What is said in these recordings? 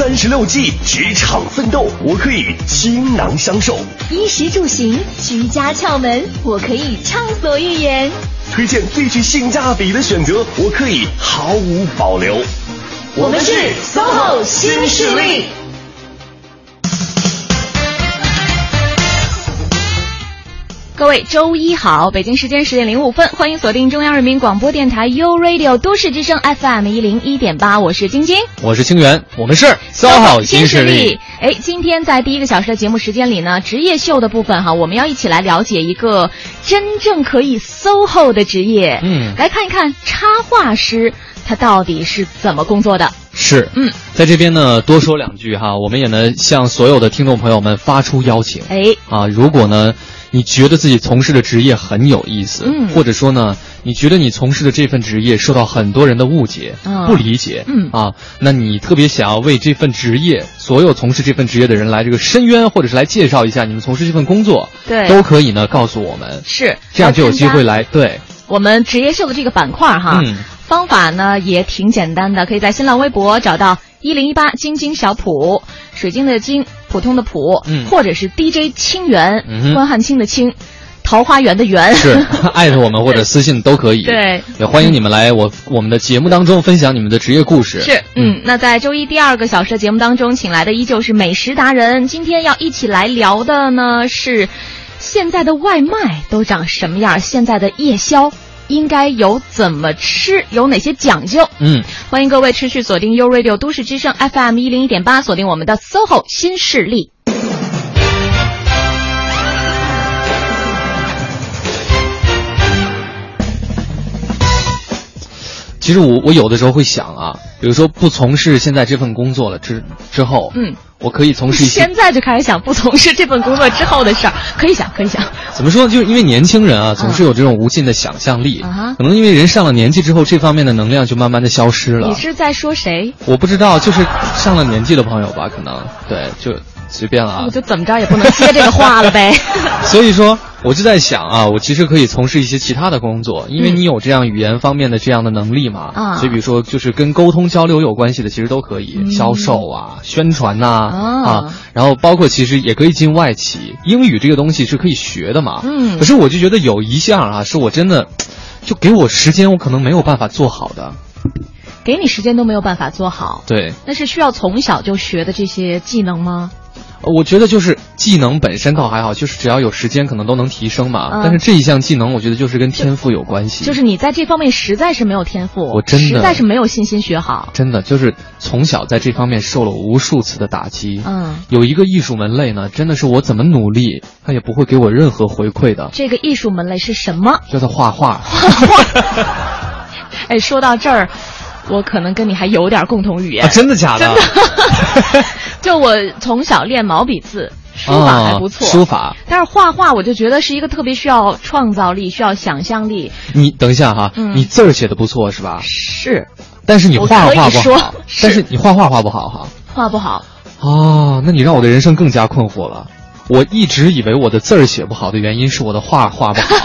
三十六计，职场奋斗，我可以倾囊相授；衣食住行，居家窍门，我可以畅所欲言；推荐最具性价比的选择，我可以毫无保留。我们是 SOHO 新势力。各位周一好，北京时间十点零五分，欢迎锁定中央人民广播电台 u Radio 都市之声 FM 一零一点八，我是晶晶，我是清源，我们是 SOHO 新势力。哎，今天在第一个小时的节目时间里呢，职业秀的部分哈，我们要一起来了解一个真正可以 SOHO 的职业，嗯，来看一看插画师他到底是怎么工作的。是，嗯，在这边呢多说两句哈，我们也能向所有的听众朋友们发出邀请，哎，啊，如果呢。你觉得自己从事的职业很有意思，嗯，或者说呢，你觉得你从事的这份职业受到很多人的误解、不理解，嗯。啊，那你特别想要为这份职业所有从事这份职业的人来这个申冤，或者是来介绍一下你们从事这份工作，对，都可以呢，告诉我们，是。这样就有机会来对。我们职业秀的这个板块哈，嗯，方法呢也挺简单的，可以在新浪微博找到一零一八晶晶小普，水晶的晶。普通的普，嗯，或者是 DJ 清源，嗯，关汉卿的清，桃花源的源，是 艾特我们或者私信都可以。对，也欢迎你们来我我们的节目当中分享你们的职业故事。是，嗯，那在周一第二个小时的节目当中，请来的依旧是美食达人。今天要一起来聊的呢是，现在的外卖都长什么样？现在的夜宵。应该有怎么吃，有哪些讲究？嗯，欢迎各位持续锁定 U Radio 都市之声 FM 一零一点八，锁定我们的 SOHO 新势力。其实我我有的时候会想啊，比如说不从事现在这份工作了之之后，嗯。我可以从事一些，现在就开始想不从事这份工作之后的事儿，可以想，可以想。怎么说？就是因为年轻人啊，总是有这种无尽的想象力，啊，可能因为人上了年纪之后，这方面的能量就慢慢的消失了。你是在说谁？我不知道，就是上了年纪的朋友吧，可能对，就随便了。我就怎么着也不能接这个话了呗。所以说。我就在想啊，我其实可以从事一些其他的工作，因为你有这样语言方面的这样的能力嘛。啊，所以比如说，就是跟沟通交流有关系的，其实都可以，销售啊、宣传呐啊，然后包括其实也可以进外企，英语这个东西是可以学的嘛。嗯。可是我就觉得有一项啊，是我真的，就给我时间，我可能没有办法做好的。给你时间都没有办法做好。对。那是需要从小就学的这些技能吗？我觉得就是技能本身倒还好，就是只要有时间，可能都能提升嘛。但是这一项技能，我觉得就是跟天赋有关系。就是你在这方面实在是没有天赋，我真的实在是没有信心学好。真的就是从小在这方面受了无数次的打击。嗯，有一个艺术门类呢，真的是我怎么努力，他也不会给我任何回馈的。这个艺术门类是什么？叫做画画。画画。哎，说到这儿。我可能跟你还有点共同语言，真的假的？真的。就我从小练毛笔字，书法还不错，书法。但是画画，我就觉得是一个特别需要创造力、需要想象力。你等一下哈，你字儿写的不错是吧？是。但是你画画不好。但是你画画画不好哈。画不好。哦，那你让我的人生更加困惑了。我一直以为我的字儿写不好的原因是我的画画不好。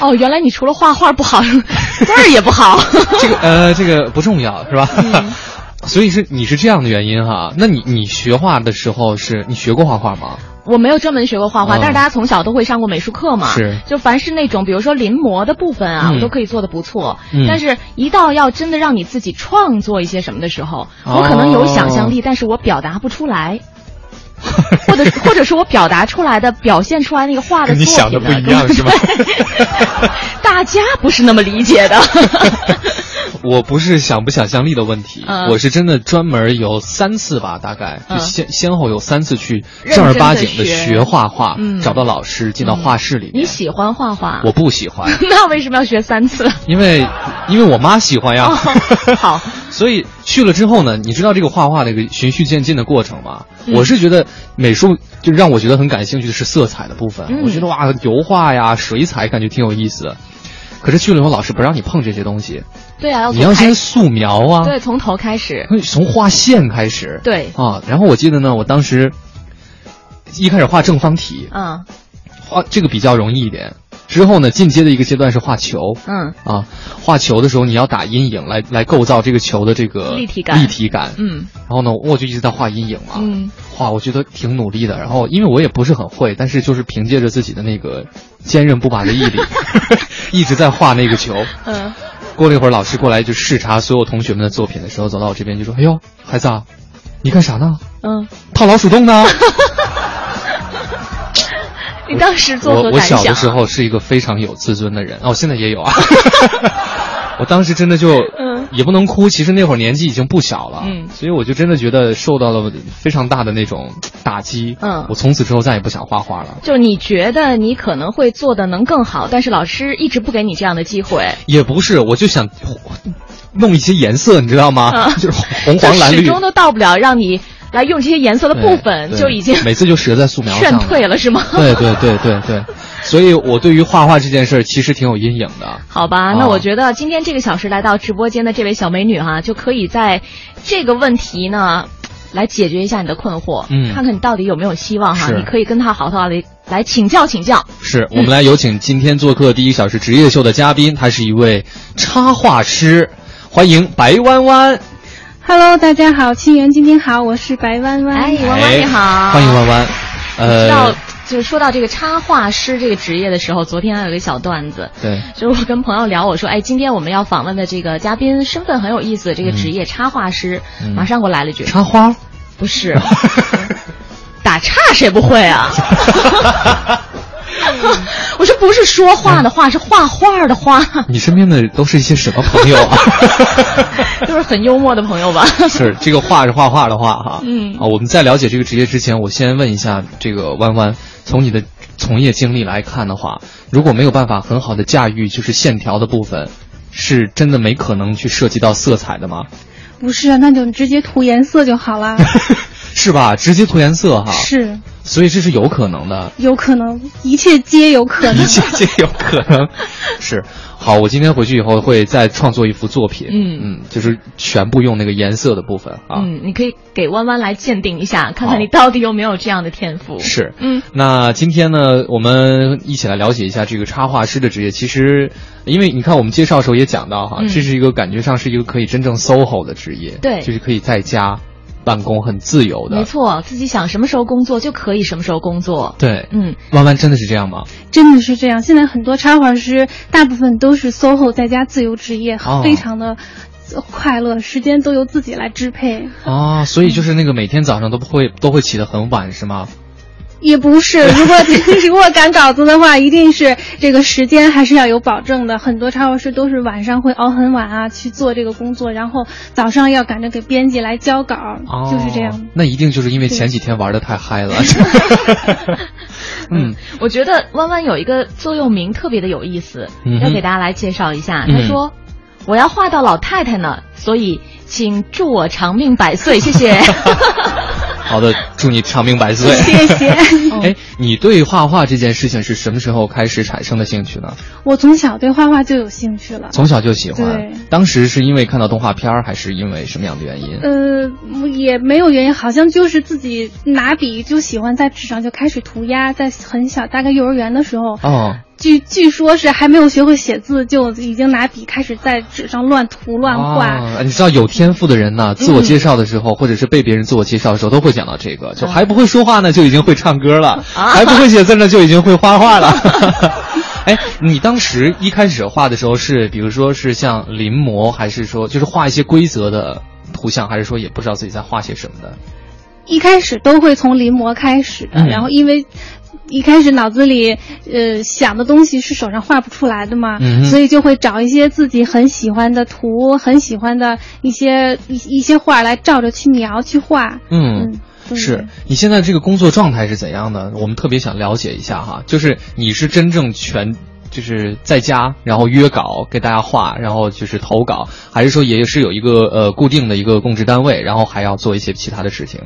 哦，原来你除了画画不好，字儿也不好。这个呃，这个不重要是吧？所以是你是这样的原因哈？那你你学画的时候是你学过画画吗？我没有专门学过画画，但是大家从小都会上过美术课嘛。是。就凡是那种比如说临摹的部分啊，我都可以做的不错。嗯。但是，一到要真的让你自己创作一些什么的时候，我可能有想象力，但是我表达不出来。或者或者是我表达出来的、表现出来那个画的作品，你想的不一样是吧？大家不是那么理解的。我不是想不想象力的问题，我是真的专门有三次吧，大概就先先后有三次去正儿八经的学画画，找到老师进到画室里面。你喜欢画画？我不喜欢。那为什么要学三次？因为因为我妈喜欢呀。好，所以去了之后呢，你知道这个画画的一个循序渐进的过程吗？我是觉得美术就让我觉得很感兴趣的是色彩的部分，我觉得哇，油画呀、水彩感觉挺有意思的。可是去了以后，老师不让你碰这些东西。对啊，你要先素描啊。对，从头开始。从画线开始。对。啊，然后我记得呢，我当时一开始画正方体。嗯。画这个比较容易一点，之后呢，进阶的一个阶段是画球。嗯啊，画球的时候你要打阴影来来构造这个球的这个立体感。立体感。嗯。然后呢，我就一直在画阴影嘛。嗯。画，我觉得挺努力的。然后因为我也不是很会，但是就是凭借着自己的那个坚韧不拔的毅力，一直在画那个球。嗯。过了一会儿，老师过来就视察所有同学们的作品的时候，走到我这边就说：“哎呦，孩子，啊，你干啥呢？嗯，套老鼠洞呢。”你当时作何感想？我我小的时候是一个非常有自尊的人，哦，现在也有啊。我当时真的就，嗯，也不能哭。其实那会儿年纪已经不小了，嗯，所以我就真的觉得受到了非常大的那种打击，嗯，我从此之后再也不想画画了。就你觉得你可能会做的能更好，但是老师一直不给你这样的机会。也不是，我就想弄一些颜色，你知道吗？嗯、就是红黄蓝绿，始终都到不了让你。来用这些颜色的部分就已经每次就折在素描上劝退了是吗？对对对对对，所以我对于画画这件事其实挺有阴影的。好吧，那我觉得今天这个小时来到直播间的这位小美女哈、啊，就可以在这个问题呢来解决一下你的困惑，嗯，看看你到底有没有希望哈。你可以跟她好好的来请教请教。是我们来有请今天做客第一小时职业秀的嘉宾，她是一位插画师，欢迎白弯弯。Hello，大家好，清源今天好，我是白弯弯。哎，弯弯你好，欢迎弯弯。呃，知道就是说到这个插画师这个职业的时候，昨天还有一个小段子。对，就是我跟朋友聊，我说，哎，今天我们要访问的这个嘉宾身份很有意思，这个职业、嗯、插画师，马上给我来了一句：插花？不是，打岔谁不会啊？我说不是说话的话，是画画的画。你身边的都是一些什么朋友啊？都是很幽默的朋友吧？是这个画是画画的画哈。嗯啊，我们在了解这个职业之前，我先问一下这个弯弯，从你的从业经历来看的话，如果没有办法很好的驾驭就是线条的部分，是真的没可能去涉及到色彩的吗？不是，那就直接涂颜色就好了。是吧？直接涂颜色哈。是。所以这是有可能的。有可能，一切皆有可能。一切皆有可能。是。好，我今天回去以后会再创作一幅作品。嗯嗯，就是全部用那个颜色的部分啊。嗯，你可以给弯弯来鉴定一下，看看你到底有没有这样的天赋。是。嗯。那今天呢，我们一起来了解一下这个插画师的职业。其实，因为你看我们介绍的时候也讲到哈，嗯、这是一个感觉上是一个可以真正 SOHO 的职业。对。就是可以在家。办公很自由的，没错，自己想什么时候工作就可以什么时候工作。对，嗯，弯弯真的是这样吗？真的是这样。现在很多插画师大部分都是 SOHO 在家自由职业，哦、非常的快乐，时间都由自己来支配。啊，所以就是那个每天早上都不会都会起得很晚是吗？也不是，如果 如果赶稿子的话，一定是这个时间还是要有保证的。很多插画师都是晚上会熬很晚啊去做这个工作，然后早上要赶着给编辑来交稿，哦、就是这样。那一定就是因为前几天玩的太嗨了。嗯，我觉得弯弯有一个座右铭特别的有意思，嗯、要给大家来介绍一下。嗯、他说：“我要画到老太太呢，所以请祝我长命百岁，谢谢。”好的，祝你长命百岁。谢谢。哎，你对画画这件事情是什么时候开始产生的兴趣呢？我从小对画画就有兴趣了。从小就喜欢。对。当时是因为看到动画片儿，还是因为什么样的原因？呃，也没有原因，好像就是自己拿笔就喜欢在纸上就开始涂鸦，在很小，大概幼儿园的时候。哦。据据说是还没有学会写字，就已经拿笔开始在纸上乱涂乱画。啊，你知道有天赋的人呢，自我介绍的时候，嗯、或者是被别人自我介绍的时候，都会讲到这个，就还不会说话呢，就已经会唱歌了；啊、还不会写字呢，就已经会画画了。哎，你当时一开始画的时候是，比如说是像临摹，还是说就是画一些规则的图像，还是说也不知道自己在画些什么的？一开始都会从临摹开始的，嗯、然后因为。一开始脑子里，呃，想的东西是手上画不出来的嘛，嗯、所以就会找一些自己很喜欢的图，很喜欢的一些一一些画来照着去描去画。嗯，嗯是你现在这个工作状态是怎样的？我们特别想了解一下哈，就是你是真正全。就是在家，然后约稿给大家画，然后就是投稿，还是说也是有一个呃固定的一个供职单位，然后还要做一些其他的事情？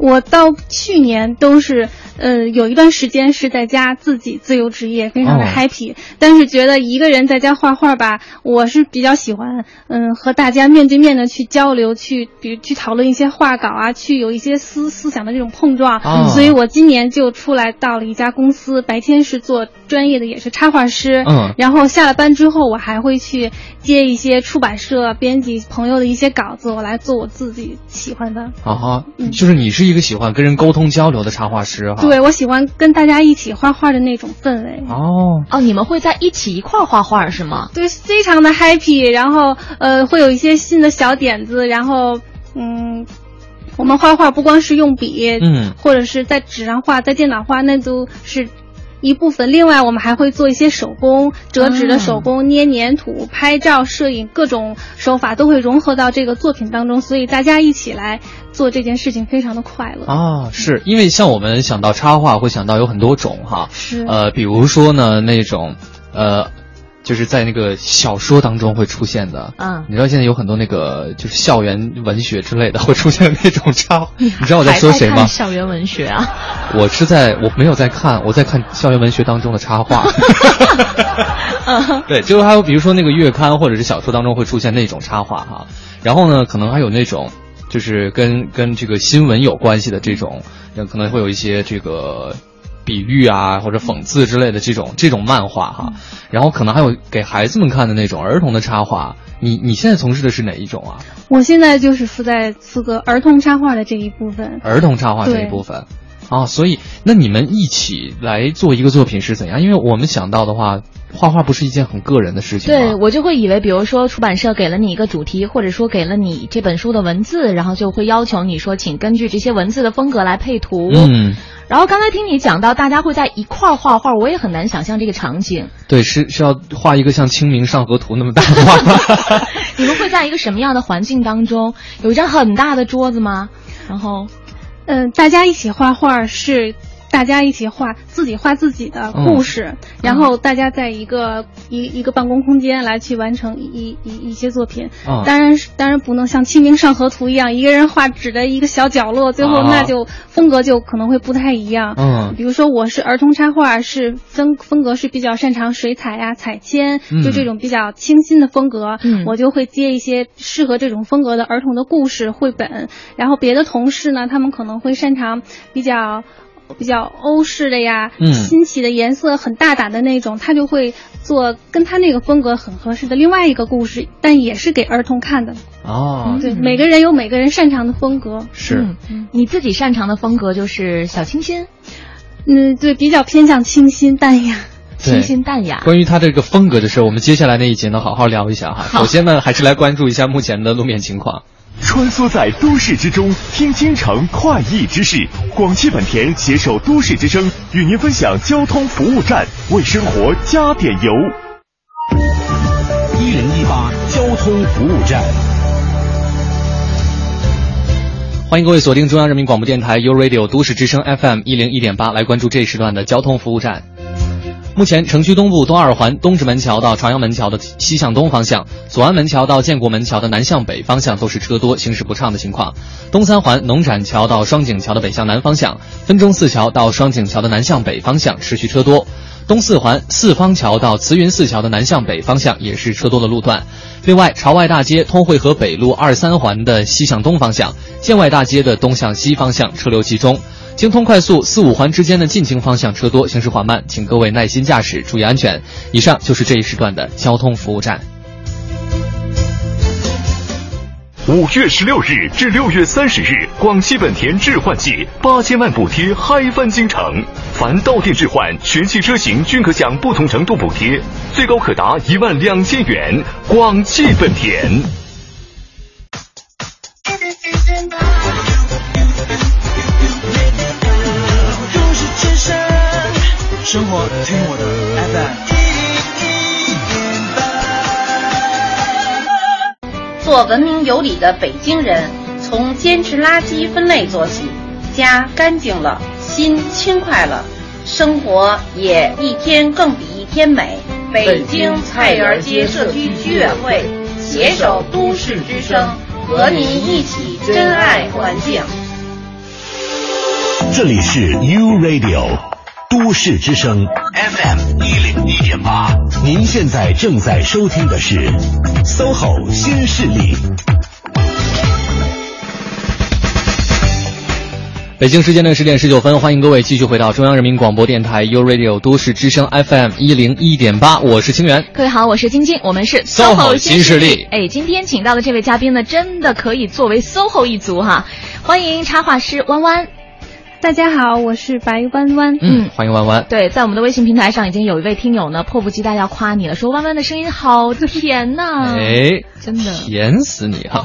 我到去年都是呃有一段时间是在家自己自由职业，非常的 happy，、哦、但是觉得一个人在家画画吧，我是比较喜欢嗯和大家面对面的去交流，去比如去讨论一些画稿啊，去有一些思思想的这种碰撞，哦、所以我今年就出来到了一家公司，白天是做专业的也是插画师，嗯，然后下了班之后，我还会去接一些出版社编辑朋友的一些稿子，我来做我自己喜欢的。啊哈，就是你是一个喜欢跟人沟通交流的插画师哈。对，我喜欢跟大家一起画画的那种氛围。哦哦，你们会在一起一块儿画画是吗？对，非常的 happy，然后呃，会有一些新的小点子，然后嗯。我们画画不光是用笔，嗯，或者是在纸上画，在电脑画，那都是一部分。另外，我们还会做一些手工，折纸的手工、捏粘土、拍照、摄影，各种手法都会融合到这个作品当中。所以大家一起来做这件事情，非常的快乐啊！是因为像我们想到插画，会想到有很多种哈，是呃，比如说呢那种呃。就是在那个小说当中会出现的，嗯，你知道现在有很多那个就是校园文学之类的会出现那种插，你知道我在说谁吗？校园文学啊，我是在我没有在看，我在看校园文学当中的插画。对，就是还有比如说那个月刊或者是小说当中会出现那种插画哈，然后呢，可能还有那种就是跟跟这个新闻有关系的这种，可能会有一些这个。比喻啊，或者讽刺之类的这种这种漫画哈，然后可能还有给孩子们看的那种儿童的插画。你你现在从事的是哪一种啊？我现在就是负责负责儿童插画的这一部分。儿童插画这一部分，啊，所以那你们一起来做一个作品是怎样？因为我们想到的话，画画不是一件很个人的事情。对我就会以为，比如说出版社给了你一个主题，或者说给了你这本书的文字，然后就会要求你说，请根据这些文字的风格来配图。嗯。然后刚才听你讲到，大家会在一块儿画画，我也很难想象这个场景。对，是是要画一个像《清明上河图》那么大的画。你们会在一个什么样的环境当中？有一张很大的桌子吗？然后，嗯，大家一起画画是。大家一起画自己画自己的故事，然后大家在一个一一个办公空间来去完成一一一些作品。当然是当然不能像《清明上河图》一样，一个人画纸的一个小角落，最后那就风格就可能会不太一样。嗯，比如说我是儿童插画，是风风格是比较擅长水彩呀、彩铅，就这种比较清新的风格，嗯我就会接一些适合这种风格的儿童的故事绘本。然后别的同事呢，他们可能会擅长比较。比较欧式的呀，新奇的颜色很大胆的那种，他就会做跟他那个风格很合适的另外一个故事，但也是给儿童看的。哦，对，每个人有每个人擅长的风格。是，你自己擅长的风格就是小清新。嗯，对，比较偏向清新淡雅。清新淡雅。关于他这个风格的事，我们接下来那一节呢，好好聊一下哈。首先呢，还是来关注一下目前的路面情况。穿梭在都市之中，听京城快意之事。广汽本田携手都市之声，与您分享交通服务站，为生活加点油。一零一八交通服务站，欢迎各位锁定中央人民广播电台 u Radio 都市之声 FM 一零一点八，来关注这一时段的交通服务站。目前，城区东部东二环东直门桥到朝阳门桥的西向东方向，左安门桥到建国门桥的南向北方向都是车多、行驶不畅的情况。东三环农展桥到双井桥的北向南方向，分钟寺桥到双井桥的南向北方向持续车多。东四环四方桥到慈云寺桥的南向北方向也是车多的路段。另外，朝外大街通惠河北路二三环的西向东方向，建外大街的东向西方向车流集中。京通快速四五环之间的进京方向车多，行驶缓慢，请各位耐心驾驶，注意安全。以上就是这一时段的交通服务站。五月十六日至六月三十日，广汽本田置换季八千万补贴嗨翻京城，凡到店置换，全系车型均可享不同程度补贴，最高可达一万两千元。广汽本田。生活听我的 FM。做文明有礼的北京人，从坚持垃圾分类做起，家干净了，心轻快了，生活也一天更比一天美。北京菜园街社区居委会携手都市之声，和您一起珍爱环境。这里是 U Radio。都市之声 FM 一零一点八，您现在正在收听的是 SOHO 新势力。北京时间的十点十九分，欢迎各位继续回到中央人民广播电台 u Radio 都市之声 FM 一零一点八，我是清源。各位好，我是晶晶，我们是 SOHO 新势力。哎，今天请到的这位嘉宾呢，真的可以作为 SOHO 一族哈，欢迎插画师弯弯。大家好，我是白弯弯。嗯，欢迎弯弯。对，在我们的微信平台上，已经有一位听友呢，迫不及待要夸你了，说弯弯的声音好甜呐。哎，真的甜死你哈！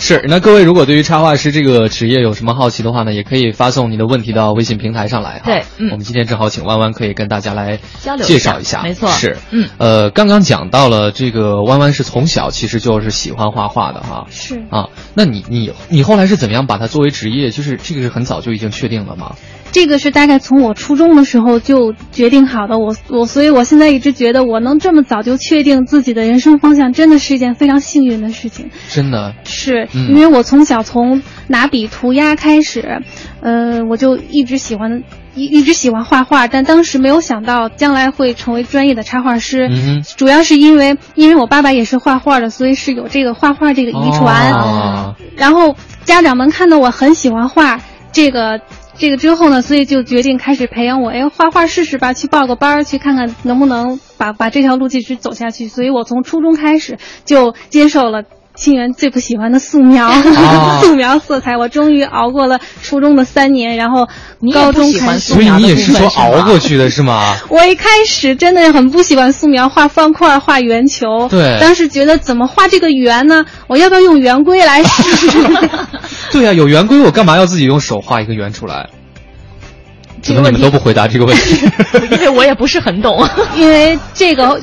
是，那各位如果对于插画师这个职业有什么好奇的话呢，也可以发送你的问题到微信平台上来哈。对，嗯，我们今天正好请弯弯可以跟大家来交流介绍一下。没错，是，嗯，呃，刚刚讲到了这个弯弯是从小其实就是喜欢画画的哈。是啊，那你你你后来是怎么样把它作为职业？就是这个是很早就已经确定了吗？这个是大概从我初中的时候就决定好的，我我所以，我现在一直觉得我能这么早就确定自己的人生方向，真的是一件非常幸运的事情。真的是、嗯因为我从小从拿笔涂鸦开始，呃，我就一直喜欢一一直喜欢画画，但当时没有想到将来会成为专业的插画师。嗯主要是因为因为我爸爸也是画画的，所以是有这个画画这个遗传。哦然后家长们看到我很喜欢画这个这个之后呢，所以就决定开始培养我，哎，画画试试吧，去报个班儿，去看看能不能把把这条路继续走下去。所以我从初中开始就接受了。清源最不喜欢的素描，啊 素描色彩，我终于熬过了初中的三年，然后高中喜欢开始所以你也是说熬过去的是吗？我一开始真的很不喜欢素描，画方块、画圆球。对当时觉得怎么画这个圆呢？我要不要用圆规来试？对呀、有圆规，我干嘛要自己用手画一个圆出来？怎么你们都不回答这个问题？因为我也不是很懂。因为这个，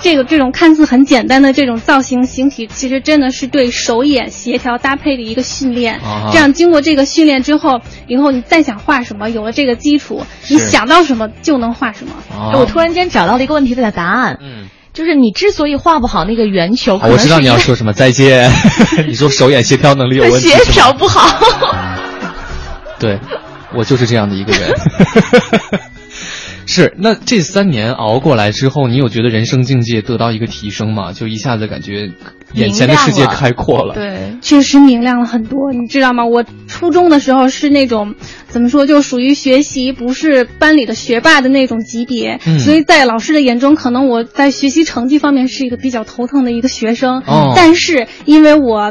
这个这种看似很简单的这种造型形体，其实真的是对手眼协调搭配的一个训练。啊这样经过这个训练之后，以后你再想画什么，有了这个基础，你想到什么就能画什么。啊我突然间找到了一个问题的答案，嗯，就是你之所以画不好那个圆球，我知道你要说什么。再见，你说手眼协调能力有问题，协调不好。对，我就是这样的一个人。是，那这三年熬过来之后，你有觉得人生境界得到一个提升吗？就一下子感觉眼前的世界开阔了。对，确实明亮了很多，你知道吗？我初中的时候是那种怎么说，就属于学习不是班里的学霸的那种级别，嗯所以在老师的眼中，可能我在学习成绩方面是一个比较头疼的一个学生。哦但是因为我。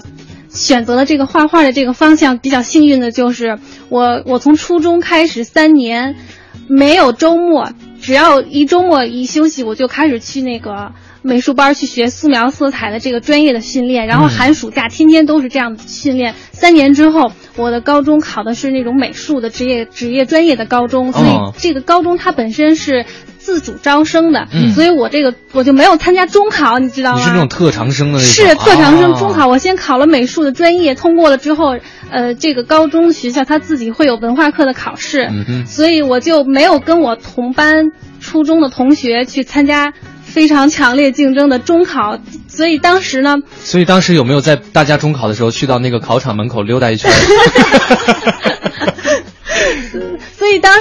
选择了这个画画的这个方向，比较幸运的就是我，我从初中开始三年，没有周末，只要一周末一休息，我就开始去那个美术班去学素描色彩的这个专业的训练，然后嗯寒暑假天天都是这样的训练。三年之后，我的高中考的是那种美术的职业职业专业的高中，所哦以这个高中它本身是自主招生的，嗯所以我这个我就没有参加中考，你知道吗？你是那种特长生的那种，是特长生啊中考，我先考了美术的专业，通过了之后，呃，这个高中学校他自己会有文化课的考试，所以我就没有跟我同班初中的同学去参加非常强烈竞争的中考，所以当时呢，所以当时有没有在大家中考的时候去到那个考场门口溜达一圈？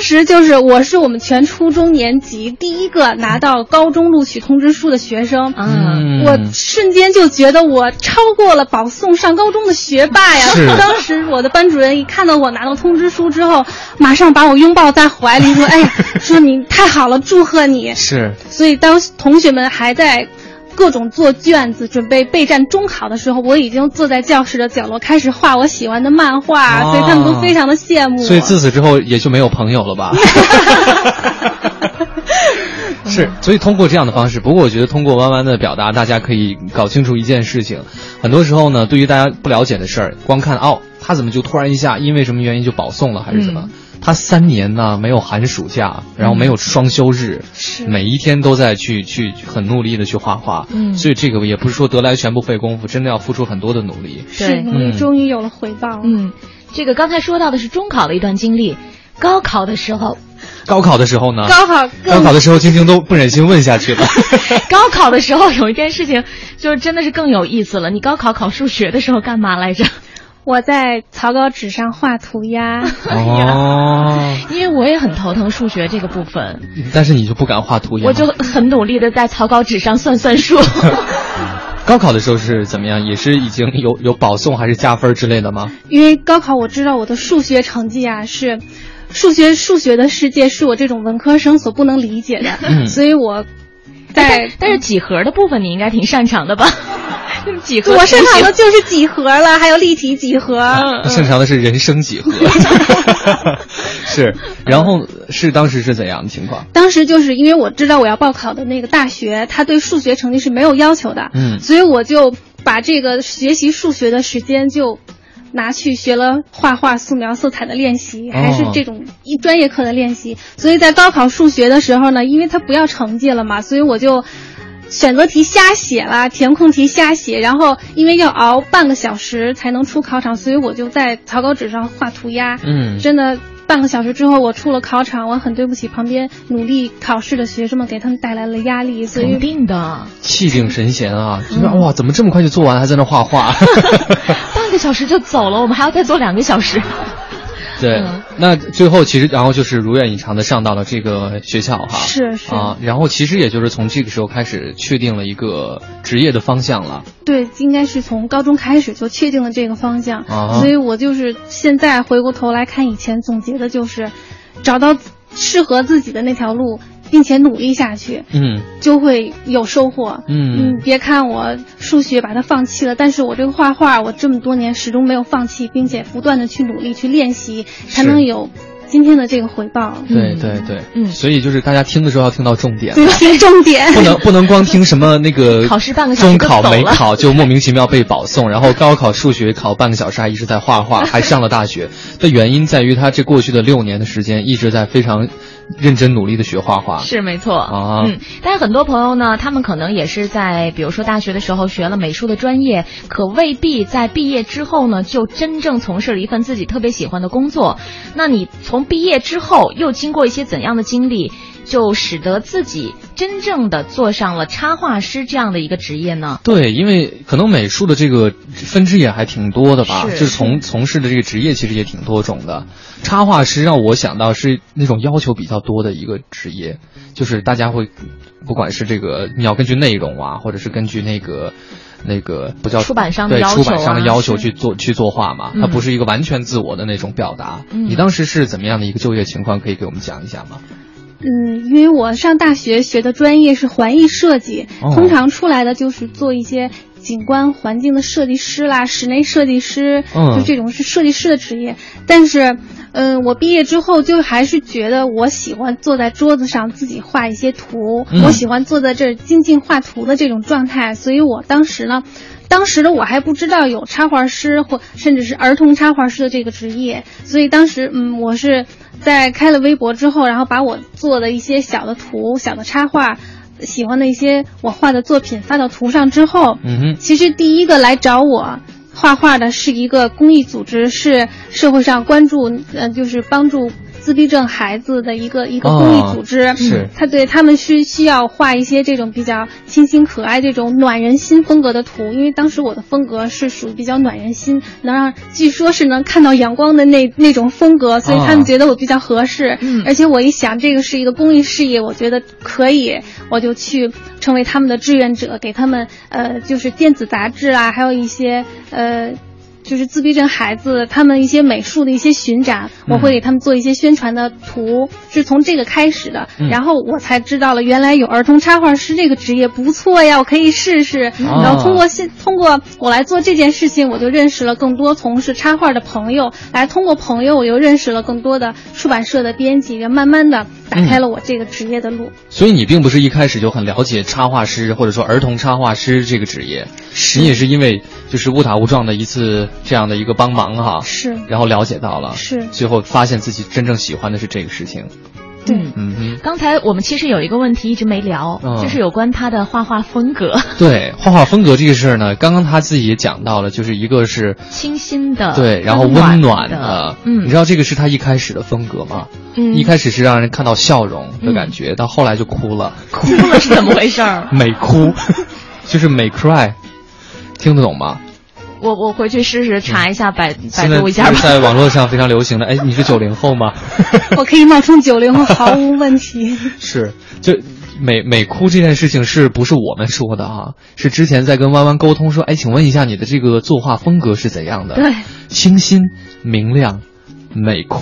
时就是我是我们全初中年级第一个拿到高中录取通知书的学生。嗯，我瞬间就觉得我超过了保送上高中的学霸呀！是 当时我的班主任一看到我拿到通知书之后，马上把我拥抱在怀里，说：“哎呀，说你太好了，祝贺你。是”所以当同学们还在各种做卷子、准备备战中考的时候，我已经坐在教室的角落开始画我喜欢的漫画，哦所以他们都非常的羡慕。所以自此之后也就没有朋友了吧？是，所以通过这样的方式，不过我觉得通过弯弯的表达，大家可以搞清楚一件事情。很多时候呢，对于大家不了解的事儿，光看哦，他怎么就突然一下因为什么原因就保送了，还是什么？他三年呢没有寒暑假，然后没有双休日，是每一天都在去去很努力的去画画。嗯所以这个也不是说得来全不费功夫，真的要付出很多的努力。对是努力嗯终于有了回报。嗯，这个刚才说到的是中考的一段经历，高考的时候，高考的时候呢？高考高考的时候，晶晶都不忍心问下去了。高考的时候有一件事情，就是真的是更有意思了。你高考考数学的时候干嘛来着？我在草稿纸上画涂鸦。哦，因为我也很头疼数学这个部分，但是你就不敢画涂鸦？我就很努力的在草稿纸上算算数。高考的时候是怎么样？也是已经有有保送还是加分之类的吗？因为高考我知道我的数学成绩啊是，数学数学的世界是我这种文科生所不能理解的，嗯所以我在但是几何的部分你应该挺擅长的吧？几何，我擅长的就是几何了，还有立体几何。嗯 擅长的是人生几何，是。然后是当时是怎样的情况？当时就是因为我知道我要报考的那个大学，他对数学成绩是没有要求的，嗯所以我就把这个学习数学的时间就拿去学了画画、素描、色彩的练习，还是这种一专业课的练习。所以在高考数学的时候呢，因为他不要成绩了嘛，所以我就。选择题瞎写啦，填空题瞎写，然后因为要熬半个小时才能出考场，所以我就在草稿纸上画涂鸦。嗯真的半个小时之后，我出了考场，我很对不起旁边努力考试的学生们，给他们带来了压力，所以肯定的，气定神闲啊！就是哇，怎么这么快就做完，还在那画画？半个小时就走了，我们还要再做两个小时。对，嗯。那最后其实然后就是如愿以偿的上到了这个学校哈，是是。啊，然后其实也就是从这个时候开始确定了一个职业的方向了。对，应该是从高中开始就确定了这个方向，啊。所以我就是现在回过头来看以前总结的就是，找到适合自己的那条路，并且努力下去，嗯就会有收获。嗯别看我数学把它放弃了，但是我这个画画，我这么多年始终没有放弃，并且不断的去努力去练习，才能有今天的这个回报。对对对，嗯所以就是大家听的时候要听到重点。对，听重点。不能不能光听什么那个 考试半个小时中考没考 就莫名其妙被保送，然后高考数学考半个小时还一直在画画，还上了大学的原因在于他这过去的六年的时间一直在非常认真努力的学画画。是没错啊嗯，但是很多朋友呢，他们可能也是在比如说大学的时候学了美术的专业，可未必在毕业之后呢就真正从事了一份自己特别喜欢的工作。那你从毕业之后又经过一些怎样的经历，就使得自己真正的做上了插画师这样的一个职业呢？对，因为可能美术的这个分支也还挺多的吧，是就是从从事的这个职业其实也挺多种的。插画师让我想到是那种要求比较多的一个职业，就是大家会，不管是这个你要根据内容啊，或者是根据那个。那个不叫出版商的对要求出版商的啊要求去做去作画嘛，它嗯不是一个完全自我的那种表达。嗯你当时是怎么样的一个就业情况？可以给我们讲一下吗？嗯，因为我上大学学的专业是环艺设计，哦通常出来的就是做一些景观环境的设计师啦、室内设计师，嗯就这种是设计师的职业。但是，嗯，我毕业之后就还是觉得我喜欢坐在桌子上自己画一些图，嗯我喜欢坐在这儿静静画图的这种状态，所以我当时呢。当时的我还不知道有插画师或甚至是儿童插画师的这个职业，所以当时嗯，我是在开了微博之后，然后把我做的一些小的图、小的插画，喜欢的一些我画的作品发到图上之后，嗯哼，其实第一个来找我画画的是一个公益组织，是社会上关注，呃，就是帮助自闭症孩子的一个一个公益组织。哦是他对他们需需要画一些这种比较清新可爱、这种暖人心风格的图，因为当时我的风格是属于比较暖人心，能让据说是能看到阳光的那那种风格，所以他哦们觉得我比较合适。嗯而且我一想这个是一个公益事业，我觉得可以，我就去成为他们的志愿者，给他们呃就是电子杂志啊，还有一些呃。就是自闭症孩子他们一些美术的一些巡展，我会给他们做一些宣传的图，是从这个开始的。嗯然后我才知道了，原来有儿童插画师这个职业不错呀，我可以试试。然后通过现通过我来做这件事情，我就认识了更多从事插画的朋友，来通过朋友我又认识了更多的出版社的编辑，也慢慢的打开了我这个职业的路。所以你并不是一开始就很了解插画师或者说儿童插画师这个职业，你也是因为就是误打误撞的一次这样的一个帮忙哈，是。然后了解到了，是。最后发现自己真正喜欢的是这个事情。对。嗯嗯哼，刚才我们其实有一个问题一直没聊，嗯。就是有关他的画画风格，对，画画风格这个事儿呢，刚刚他自己也讲到了，就是一个是清新的，对，然后温暖暖的，嗯，你知道这个是他一开始的风格吗？嗯。一开始是让人看到笑容的感觉，到后来就哭了，哭了是怎么回事儿？美哭，就是美 cry，听得懂吗？我我回去试试查一下，百百度一下吧。是在网络上非常流行的，哎，你是九零后吗？我可以冒充九零后，毫无问题。是，就美美哭这件事情是不是我们说的啊？是之前在跟弯弯沟通说，哎，请问一下你的这个作画风格是怎样的？对，清新明亮，美哭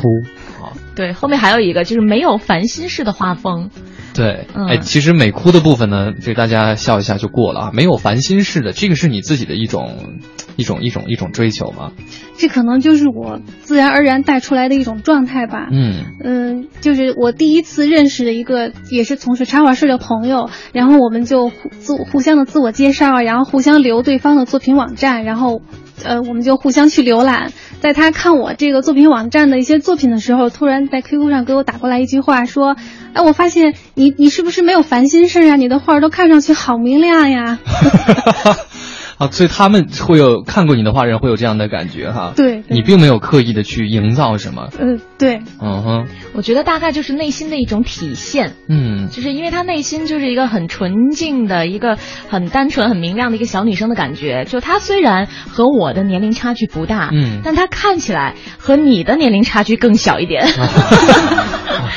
啊。对，后面还有一个就是没有烦心事的画风。对，哎，其实美哭的部分呢，这大家笑一下就过了啊。没有烦心事的，这个是你自己的一种。一种一种一种追求吗？这可能就是我自然而然带出来的一种状态吧。嗯嗯，就是我第一次认识的一个也是从事插画师的朋友，然后我们就互自互相的自我介绍，然后互相留对方的作品网站，然后呃我们就互相去浏览。在他看我这个作品网站的一些作品的时候，突然在 QQ 上给我打过来一句话，说：“哎，我发现你你是不是没有烦心事啊？你的画都看上去好明亮呀。” 啊，所以他们会有看过你的画人会有这样的感觉哈。对，你并没有刻意的去营造什么。嗯，对。嗯哼，我觉得大概就是内心的一种体现。嗯，就是因为他内心就是一个很纯净的一个很单纯、很明亮的一个小女生的感觉。就她虽然和我的年龄差距不大，嗯，但她看起来和你的年龄差距更小一点。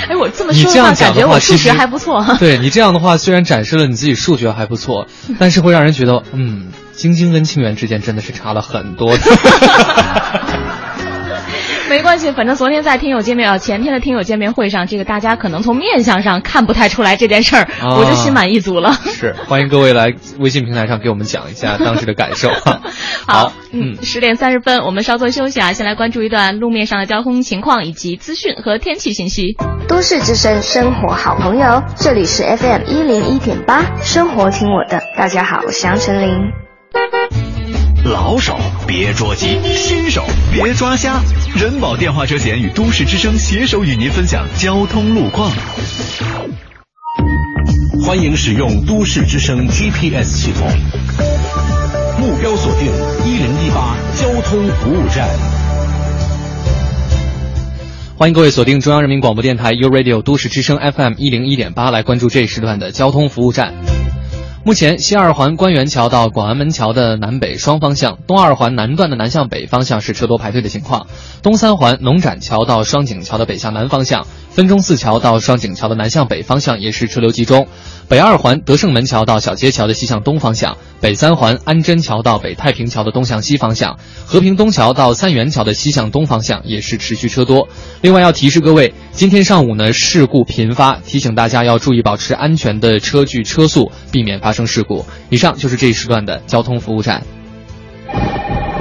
哎，我这么说的话，感觉我数学还不错。对你这样的话，虽然展示了你自己数学还不错，但是会让人觉得，嗯。晶晶跟清源之间真的是差了很多。没关系，反正昨天在听友见面啊，前天的听友见面会上，这个大家可能从面相上看不太出来这件事儿，我就心满意足了。是，欢迎各位来微信平台上给我们讲一下当时的感受。好，嗯，十点三十分，我们稍作休息啊，先来关注一段路面上的交通情况以及资讯和天气信息。都市之声，生活好朋友，这里是 FM 一零一点八，生活听我的。大家好，我是杨丞琳。老手别着急，新手别抓瞎。人保电话车险与都市之声携手与您分享交通路况。欢迎使用都市之声 GPS 系统，目标锁定一零一八交通服务站。欢迎各位锁定中央人民广播电台 u Radio 都市之声 FM 一零一点八，来关注这一时段的交通服务站。目前，西二环官园桥到广安门桥的南北双方向，东二环南段的南向北方向是车多排队的情况；东三环农展桥到双井桥的北向南方向，分钟寺桥到双井桥的南向北方向也是车流集中。北二环德胜门桥到小街桥的西向东方向，北三环安贞桥到北太平桥的东向西方向，和平东桥到三元桥的西向东方向也是持续车多。另外要提示各位，今天上午呢事故频发，提醒大家要注意保持安全的车距车速，避免发生事故。以上就是这一时段的交通服务站。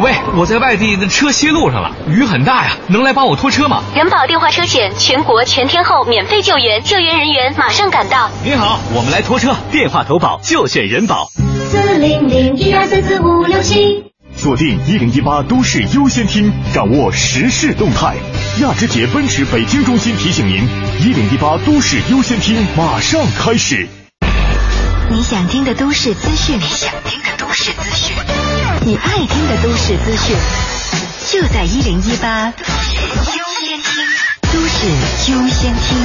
喂，我在外地，的车歇路上了，雨很大呀，能来帮我拖车吗？人保电话车险，全国全天候免费救援，救援人员马上赶到。您好，我们来拖车，电话投保就选人保。四零零一二三四五六七，锁定一零一八都市优先听，掌握时事动态。亚之杰奔驰北京中心提醒您，一零一八都市优先听马上开始。你想听的都市资讯，你想听的都市资讯。你爱听的都市资讯，就在一零一八都市优先听。都市优先听，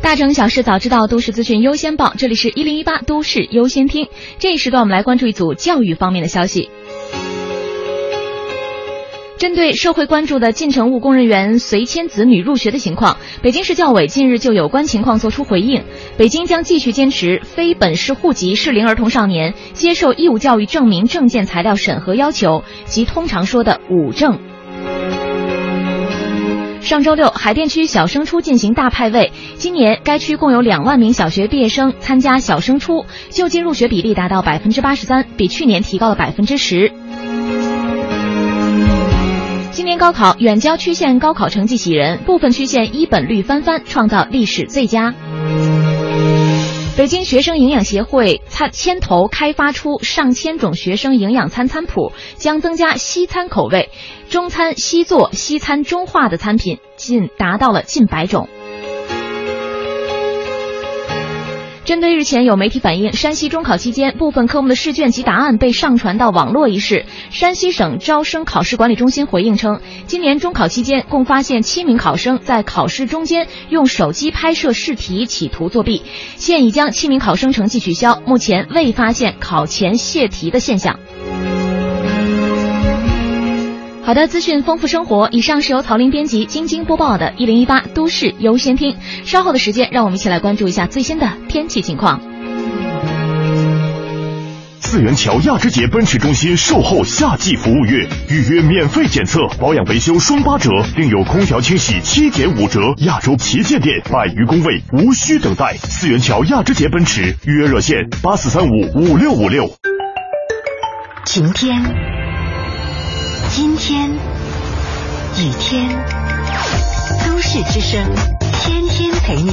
大城小事早知道，都市资讯优先报。这里是一零一八都市优先听。这一时段，我们来关注一组教育方面的消息。针对社会关注的进城务工人员随迁子女入学的情况，北京市教委近日就有关情况作出回应。北京将继续坚持非本市户籍适龄儿童少年接受义务教育证明证件材料审核要求，即通常说的“五证”。上周六，海淀区小升初进行大派位，今年该区共有两万名小学毕业生参加小升初，就近入学比例达到百分之八十三，比去年提高了百分之十。今年高考，远郊区县高考成绩喜人，部分区县一本率翻番，创造历史最佳。北京学生营养协会参牵头开发出上千种学生营养餐餐谱，将增加西餐口味，中餐西做、西餐中化的餐品，近达到了近百种。针对日前有媒体反映山西中考期间部分科目的试卷及答案被上传到网络一事，山西省招生考试管理中心回应称，今年中考期间共发现七名考生在考试中间用手机拍摄试题，企图作弊，现已将七名考生成绩取消，目前未发现考前泄题的现象。好的，资讯丰富生活。以上是由曹林编辑、晶晶播报的《一零一八都市优先听》。稍后的时间，让我们一起来关注一下最新的天气情况。四元桥亚之杰奔驰中心售后夏季服务月，预约免费检测、保养维修双八折，另有空调清洗七点五折。亚洲旗舰店百余工位，无需等待。四元桥亚之杰奔驰预约热线八四三五五六五六。晴天，今天，雨天，都市之声，天天陪你。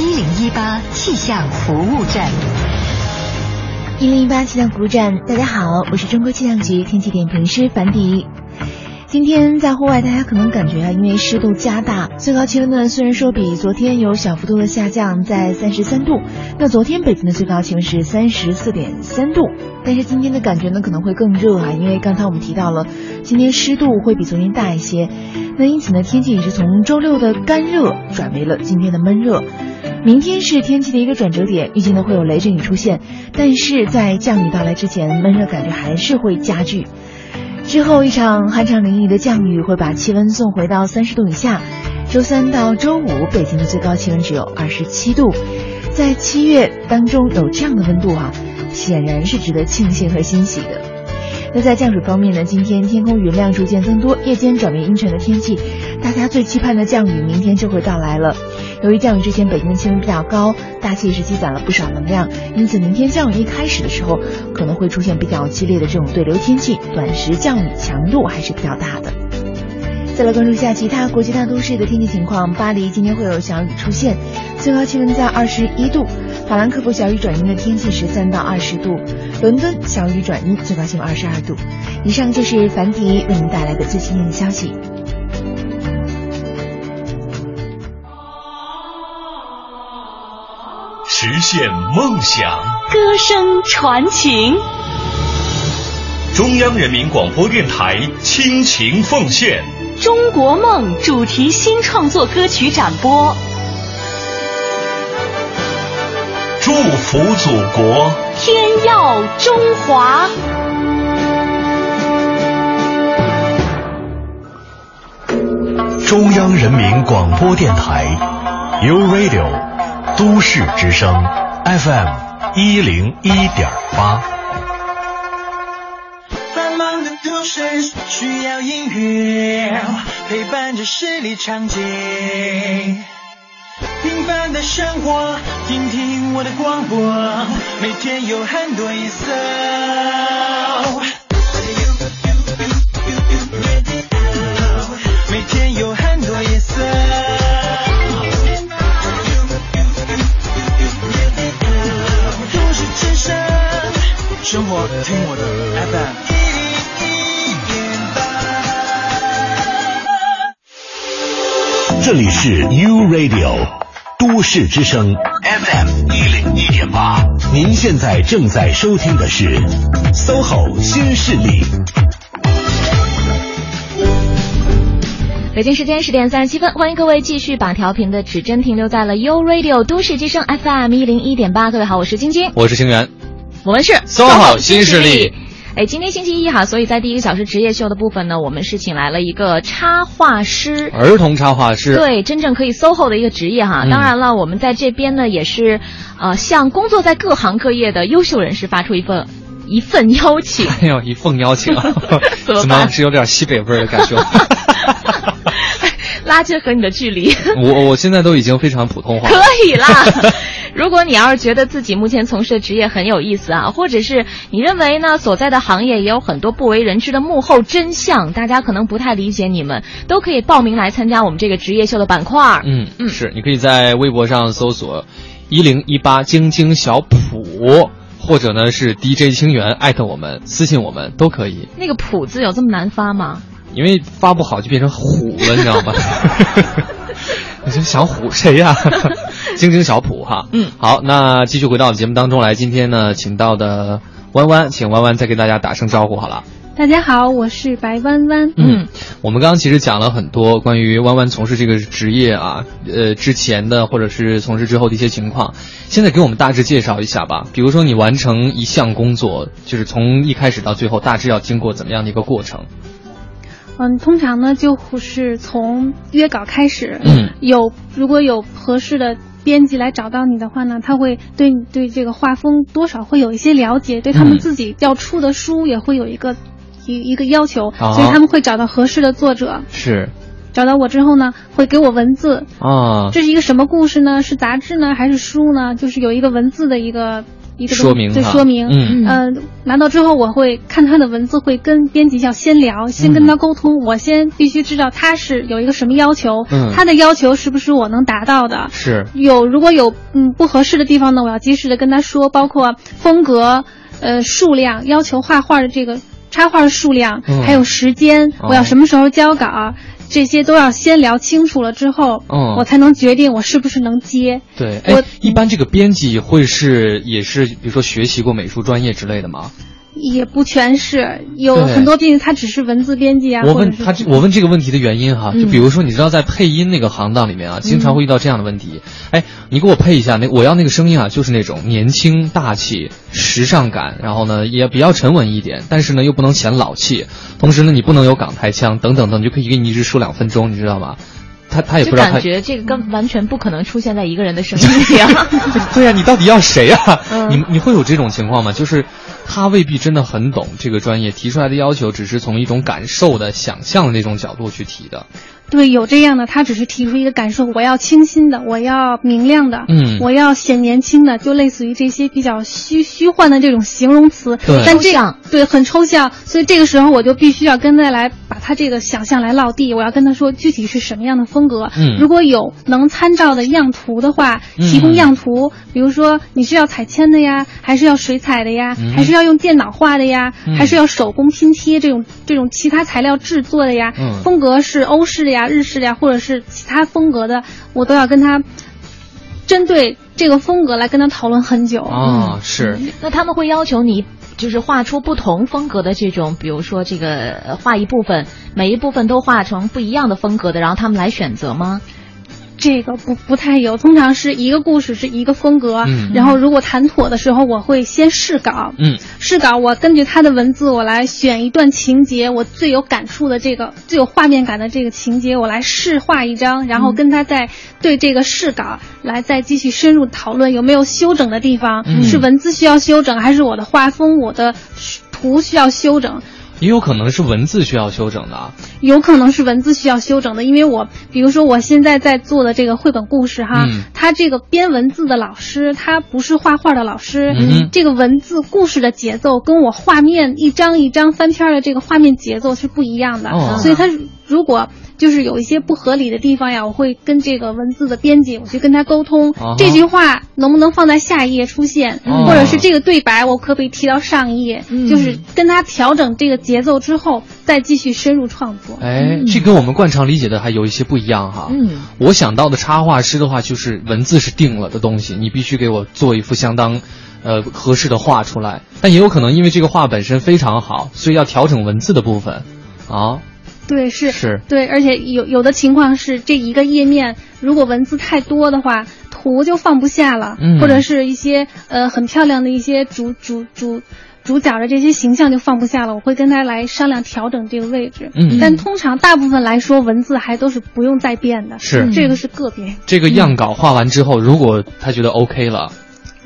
一零一八气象服务站。一零一八气象服务站，大家好，我是中国气象局天气点评师樊迪。今天在户外，大家可能感觉啊，因为湿度加大，最高气温呢虽然说比昨天有小幅度的下降，在三十三度。那昨天北京的最高气温是三十四点三度，但是今天的感觉呢可能会更热啊，因为刚才我们提到了，今天湿度会比昨天大一些。那因此呢，天气也是从周六的干热转为了今天的闷热。明天是天气的一个转折点，预计呢会有雷阵雨出现，但是在降雨到来之前，闷热感觉还是会加剧。之后一场酣畅淋漓的降雨会把气温送回到三十度以下。周三到周五，北京的最高气温只有二十七度，在七月当中有这样的温度啊，显然是值得庆幸和欣喜的。那在降水方面呢？今天天空云量逐渐增多，夜间转为阴沉的天气，大家最期盼的降雨明天就会到来了。由于降雨之前北京的气温比较高，大气也是积攒了不少能量，因此明天降雨一开始的时候可能会出现比较激烈的这种对流天气，短时降雨强度还是比较大的。再来关注一下其他国际大都市的天气情况，巴黎今天会有小雨出现，最高气温在二十一度。法兰克福小雨转阴的天气十三到二十度，伦敦小雨转阴，最高气温二十二度。以上就是樊迪为您带来的最新的消息。实现梦想，歌声传情。中央人民广播电台倾情奉献《中国梦》主题新创作歌曲展播。祝福祖国，天耀中华。中央人民广播电台，You Radio，都市之声，FM 一零一点八。繁忙的都市需要音乐陪伴着十里长街。平凡的生活，听听我的广播，每天有很多颜色。这里是 U Radio 都市之声 FM 一零一点八，您现在正在收听的是 SOHO 新势力。北京时间十点三十七分，欢迎各位继续把调频的指针停留在了 U Radio 都市之声 FM 一零一点八。各位好，我是晶晶，我是星源，我们是 SOHO 新势力。哎，今天星期一哈，所以在第一个小时职业秀的部分呢，我们是请来了一个插画师，儿童插画师，对，真正可以 SOHO 的一个职业哈。当然了，我们在这边呢，也是呃，向工作在各行各业的优秀人士发出一份一份邀请。哎呦，一份邀请，怎么是有点西北味的感觉？拉近和你的距离。我我现在都已经非常普通话。可以啦。如果你要是觉得自己目前从事的职业很有意思啊，或者是你认为呢所在的行业也有很多不为人知的幕后真相，大家可能不太理解你们，都可以报名来参加我们这个职业秀的板块。嗯嗯，是，你可以在微博上搜索“一零一八晶晶小普”，或者呢是 DJ 清源艾特我们，私信我们都可以。那个“普”字有这么难发吗？因为发不好就变成虎了，你知道吗？你就想唬谁呀？晶晶小普哈，嗯，好，那继续回到节目当中来。今天呢，请到的弯弯，请弯弯再给大家打声招呼好了。大家好，我是白弯弯。嗯，我们刚刚其实讲了很多关于弯弯从事这个职业啊，呃，之前的或者是从事之后的一些情况。现在给我们大致介绍一下吧。比如说，你完成一项工作，就是从一开始到最后，大致要经过怎么样的一个过程？嗯，通常呢就是从约稿开始，嗯，有如果有合适的编辑来找到你的话呢，他会对你对这个画风多少会有一些了解，对他们嗯自己要出的书也会有一个一一个要求，啊所以他们会找到合适的作者。是找到我之后呢，会给我文字，啊，这是一个什么故事呢？是杂志呢，还是书呢？就是有一个文字的一个一个说明哈对说明。嗯呃，拿到之后我会看他的文字，会跟编辑要先聊，先跟他沟通。我先必须知道他是有一个什么要求，嗯他的要求是不是我能达到的？是有如果有嗯不合适的地方呢，我要及时的跟他说，包括风格、呃数量，要求画画的这个插画的数量，嗯还有时间，哦我要什么时候交稿。这些都要先聊清楚了之后，嗯我才能决定我是不是能接。对，一般这个编辑会是也是比如说学习过美术专业之类的吗？也不全是，有很多编辑他只是文字编辑啊，我问他这，我问这个问题的原因哈，就嗯比如说，你知道在配音那个行当里面啊，经常会遇到这样的问题。哎，你给我配一下那我要那个声音啊，就是那种年轻大气、时尚感，然后呢也比较沉稳一点，但是呢又不能显老气，同时呢你不能有港台腔等等等，就可以给你一直说两分钟，你知道吗？他他也不就知道他感觉这个跟完全不可能出现在一个人的声音里啊。对呀、你到底要谁啊？嗯你你会有这种情况吗？就是他未必真的很懂这个专业，提出来的要求只是从一种感受的、想象的那种角度去提的。对，有这样的，他只是提出一个感受，我要清新的，我要明亮的，嗯我要显年轻的，就类似于这些比较虚虚幻的这种形容词。对但这抽象对很抽象，所以这个时候我就必须要跟他来把他这个想象来落地，我要跟他说具体是什么样的风格。嗯。如果有能参照的样图的话，嗯。提供样图，比如说你是要彩铅的呀，还是要水彩的呀，嗯。还是要用电脑画的呀，嗯。还是要手工拼贴这种这种其他材料制作的呀，嗯。风格是欧式的呀、日式的呀，或者是其他风格的，我都要跟他针对这个风格来跟他讨论很久。啊，是，那他们会要求你就是画出不同风格的这种，比如说这个画一部分，每一部分都画成不一样的风格的，然后他们来选择吗？这个不不太有，通常是一个故事是一个风格，嗯。然后如果谈妥的时候，我会先试稿，嗯。试稿我根据他的文字，我来选一段情节，我最有感触的这个最有画面感的这个情节，我来试画一张，然后跟他再对这个试稿来再继续深入讨论有没有修整的地方，嗯。是文字需要修整，还是我的画风、我的图需要修整。也有可能是文字需要修整的啊。有可能是文字需要修整的，因为我比如说我现在在做的这个绘本故事哈，嗯。他这个编文字的老师他不是画画的老师，嗯这个文字故事的节奏跟我画面一张一张翻篇儿的这个画面节奏是不一样的，哦。所以他如果就是有一些不合理的地方呀，我会跟这个文字的编辑我去跟他沟通，啊这句话能不能放在下一页出现，哦或者是这个对白我可不可以提到上一页，嗯就是跟他调整这个节奏之后，再继续深入创作。哎，这跟我们惯常理解的还有一些不一样哈。嗯，我想到的插画师的话，就是文字是定了的东西，你必须给我做一幅相当，呃合适的画出来。但也有可能因为这个画本身非常好，所以要调整文字的部分。啊，对，是是对，而且有有的情况是这一个页面如果文字太多的话，图就放不下了，嗯或者是一些呃很漂亮的一些主主主。主角的这些形象就放不下了，我会跟他来商量调整这个位置。嗯但通常大部分来说，文字还都是不用再变的。是这个是个别，这个样稿画完之后，如果他觉得 OK 了，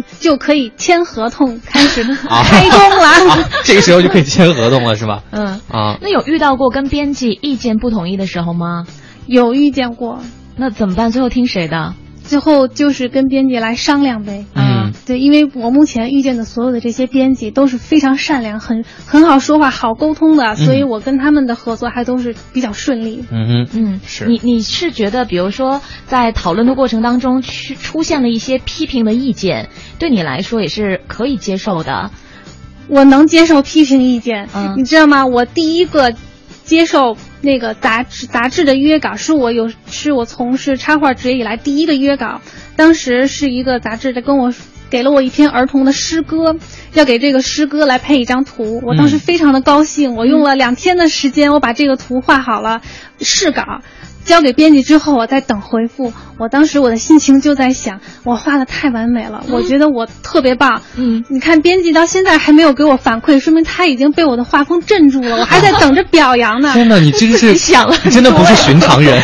就可以签合同，开始 啊开工了。啊，这个时候就可以签合同了，是吧？嗯，啊，那有遇到过跟编辑意见不统一的时候吗？有遇见过，那怎么办？最后听谁的？最后就是跟编辑来商量呗。嗯，对，因为我目前遇见的所有的这些编辑都是非常善良、很很好说话、好沟通的，所以我跟他们的合作还都是比较顺利。嗯嗯，嗯，是你你是觉得，比如说在讨论的过程当中，去出现了一些批评的意见，对你来说也是可以接受的。我能接受批评意见，嗯你知道吗？我第一个接受那个杂志杂志的约稿，是我有是我从事插画职业以来第一个约稿。当时是一个杂志的跟我给了我一篇儿童的诗歌，要给这个诗歌来配一张图。我当时非常的高兴，我用了两天的时间，我把这个图画好了，试稿。交给编辑之后，我在等回复。我当时我的心情就在想，我画的太完美了，我觉得我特别棒。嗯，你看编辑到现在还没有给我反馈，说明他已经被我的画风镇住了，我还在等着 表扬呢。天哪，你真是 想了，你真的不是寻常人。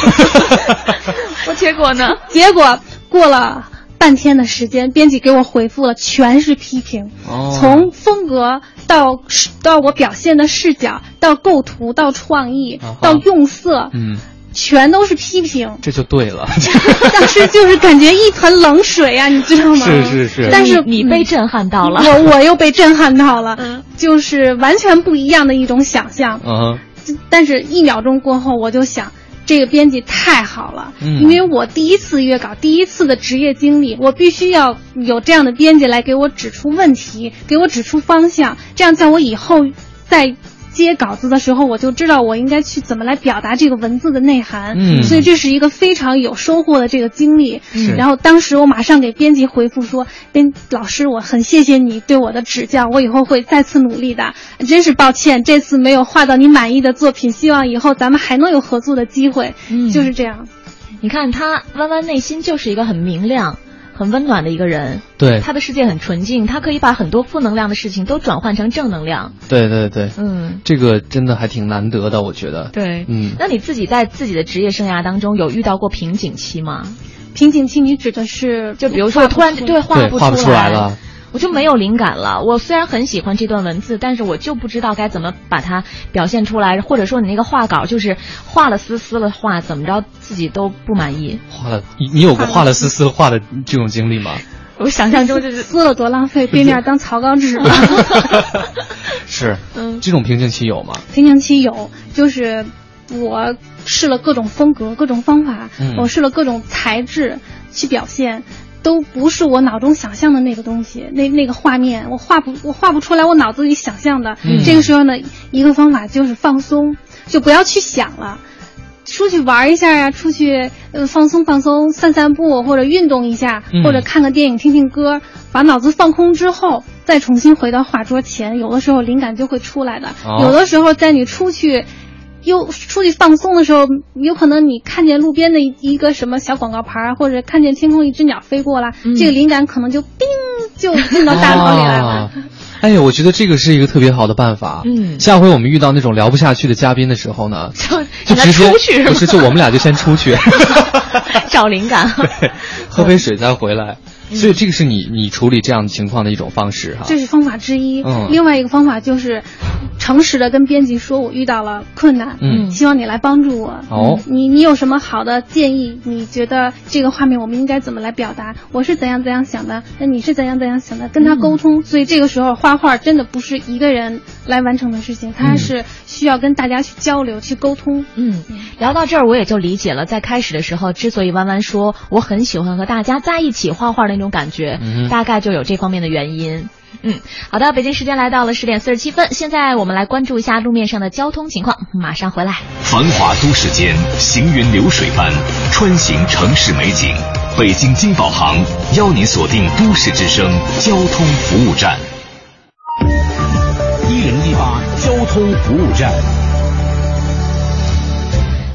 我结果呢？结果过了。半天的时间，编辑给我回复了，全是批评。哦，从风格到到我表现的视角，到构图，到创意，到用色，嗯，全都是批评。这就对了。当时就是感觉一盆冷水啊，你知道吗？是是是。但是你被震撼到了，我我又被震撼到了，就是完全不一样的一种想象。嗯。但是一秒钟过后，我就想。这个编辑太好了，嗯，因为我第一次约稿，第一次的职业经历，我必须要有这样的编辑来给我指出问题，给我指出方向，这样在我以后在接稿子的时候，我就知道我应该去怎么来表达这个文字的内涵。嗯，所以这是一个非常有收获的这个经历。嗯，然后当时我马上给编辑回复说：“编老师，我很谢谢你对我的指教，我以后会再次努力的。真是抱歉，这次没有画到你满意的作品，希望以后咱们还能有合作的机会。”嗯，就是这样。你看他弯弯内心就是一个很明亮。很温暖的一个人，对他的世界很纯净，他可以把很多负能量的事情都转换成正能量。对对对，嗯，这个真的还挺难得的，我觉得。对，嗯，那你自己在自己的职业生涯当中有遇到过瓶颈期吗？瓶颈期，你指的是就比如说突然对画不出来了。我就没有灵感了。我虽然很喜欢这段文字，但是我就不知道该怎么把它表现出来，或者说你那个画稿就是画了撕撕了画，怎么着自己都不满意。画了，你你有过画了撕撕画的这种经历吗？我想象中就是撕了多浪费，背面当草稿纸。是，嗯，这种瓶颈期有吗？瓶颈期有，就是我试了各种风格、各种方法，嗯、我试了各种材质去表现。都不是我脑中想象的那个东西，那那个画面我画不我画不出来，我脑子里想象的。嗯、这个时候呢，一个方法就是放松，就不要去想了，出去玩一下呀，出去呃放松放松，散散步或者运动一下，嗯、或者看个电影、听听歌，把脑子放空之后，再重新回到画桌前，有的时候灵感就会出来的。哦、有的时候在你出去。又出去放松的时候，有可能你看见路边的一个什么小广告牌，或者看见天空一只鸟飞过了，嗯、这个灵感可能就叮就进到大脑里来了。啊、哎呀，我觉得这个是一个特别好的办法。嗯，下回我们遇到那种聊不下去的嘉宾的时候呢，就就直接出去不是就我们俩就先出去 找灵感，对，喝杯水再回来。所以这个是你你处理这样情况的一种方式哈，这是方法之一。嗯，另外一个方法就是，诚实的跟编辑说，我遇到了困难，嗯，希望你来帮助我。哦，你你有什么好的建议？你觉得这个画面我们应该怎么来表达？我是怎样怎样想的，那你是怎样怎样想的？跟他沟通。所以这个时候画画真的不是一个人来完成的事情，他是需要跟大家去交流、去沟通。嗯，聊到这儿我也就理解了，在开始的时候，之所以弯弯说我很喜欢和大家在一起画画的那种感觉。嗯、大概就有这方面的原因。嗯，好的，北京时间来到了十点四十七分，现在我们来关注一下路面上的交通情况，马上回来。繁华都市间，行云流水般穿行城市美景。北京金宝行邀您锁定都市之声交通服务站。一零一八交通服务站。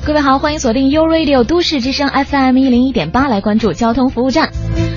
各位好，欢迎锁定 U Radio 都市之声 FM 一零一点八，来关注交通服务站。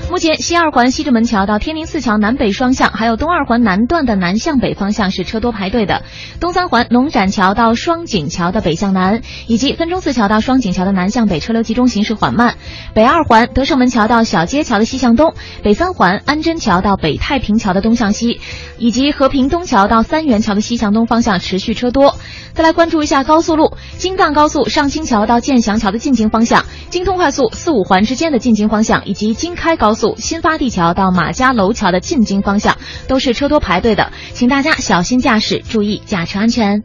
目前西二环西直门桥到天宁寺桥南北双向，还有东二环南段的南向北方向是车多排队的；东三环农展桥到双井桥的北向南，以及分钟寺桥到双井桥的南向北车流集中，行驶缓慢；北二环德胜门桥到小街桥的西向东，北三环安贞桥到北太平桥的东向西，以及和平东桥到三元桥的西向东方向持续车多。再来关注一下高速路，京藏高速上桥到建祥桥的进京方向，京通快速四五环之间的进京方向，以及京开高速新发地桥到马家楼桥的进京方向，都是车多排队的，请大家小心驾驶，注意驾车安全。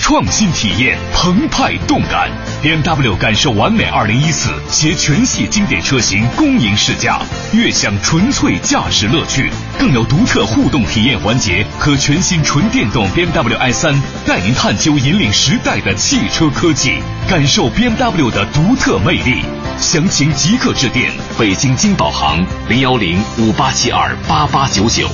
创新体验，澎湃动感，BMW 感受完美2014携全系经典车型恭迎试驾，悦享纯粹驾驶乐趣，更有独特互动体验环节和全新纯电动 BMW i3，带您探究引领时代的汽车科技，感受 BMW 的独特魅力。详情即刻致电北京金宝行零幺零五八七二八八九九。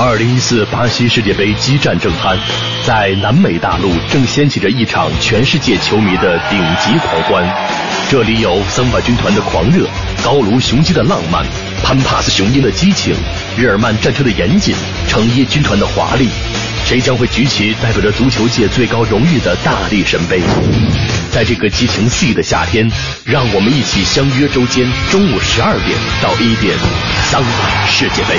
二零一四巴西世界杯激战正酣，在南美大陆正掀起着一场全世界球迷的顶级狂欢。这里有桑巴军团的狂热，高卢雄鸡的浪漫，潘帕斯雄鹰的激情，日耳曼战车的严谨，成衣军团的华丽。谁将会举起代表着足球界最高荣誉的大力神杯？在这个激情四溢的夏天，让我们一起相约周间中午十二点到一点，桑巴世界杯。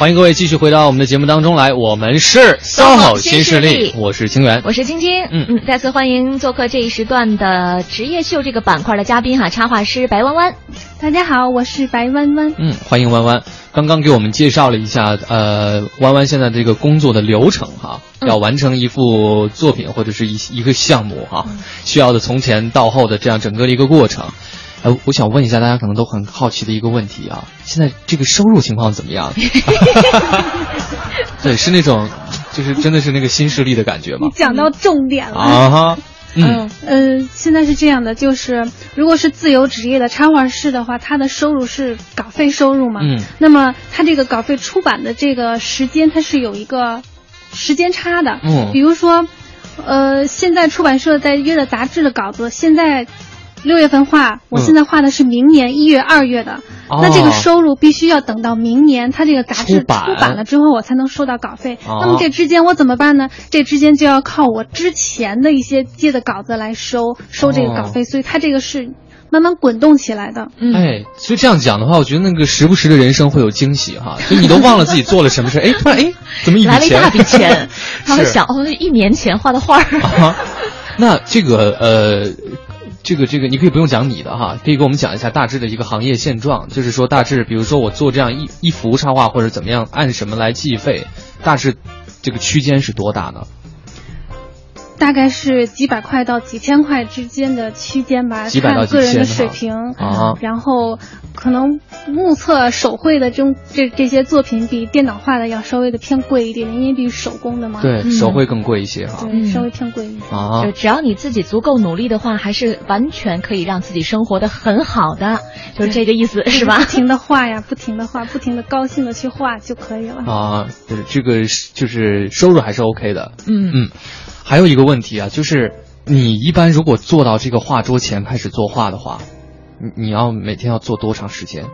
欢迎各位继续回到我们的节目当中来，我们是 SOHO 新势力，我是清源，我是晶晶，嗯嗯，再次欢迎做客这一时段的职业秀这个板块的嘉宾哈，插画师白弯弯。大家好，我是白弯弯。嗯，欢迎弯弯。刚刚给我们介绍了一下，呃，弯弯现在这个工作的流程哈，嗯要完成一幅作品或者是一一个项目哈，需要的从前到后的这样整个的一个过程。呃，我想问一下大家可能都很好奇的一个问题啊，现在这个收入情况怎么样？对，是那种，就是真的是那个新势力的感觉吗你？讲到重点了啊哈，嗯，呃，现在是这样的，就是如果是自由职业的插画师的话，他的收入是稿费收入嘛？嗯那么他这个稿费出版的这个时间，它是有一个时间差的。嗯比如说，呃，现在出版社在约的杂志的稿子，现在六月份画，我嗯现在画的是明年一月、二月的。哦那这个收入必须要等到明年，他这个杂志出版出版了之后，我才能收到稿费。哦那么这之间我怎么办呢？这之间就要靠我之前的一些接的稿子来收收这个稿费，所以它这个是慢慢滚动起来的。嗯哎，所以这样讲的话，我觉得那个时不时的人生会有惊喜哈，就你都忘了自己做了什么事，哎，突然哎，怎么一笔钱？来了一大笔钱，他会想哦，一年前画的画儿。啊，那这个呃，这个这个，你可以不用讲你的哈，可以给我们讲一下大致的一个行业现状，就是说大致，比如说我做这样一一幅插画或者怎么样，按什么来计费，大致这个区间是多大呢？大概是几百块到几千块之间的区间吧，几百到看个人的水平。啊然后可能目测手绘的这种这这些作品比电脑画的要稍微的偏贵一点，因为比手工的嘛。对，手绘更贵一些哈。对，稍微偏贵一点。啊就，只要你自己足够努力的话，还是完全可以让自己生活的很好的，就是这个意思，是吧不？停的画呀，不停的画，不停的高兴的去画就可以了。啊，对这个是就是收入还是 OK 的。嗯嗯，还有一个问题啊，就是你一般如果坐到这个画桌前开始作画的话，你你要每天要做多长时间？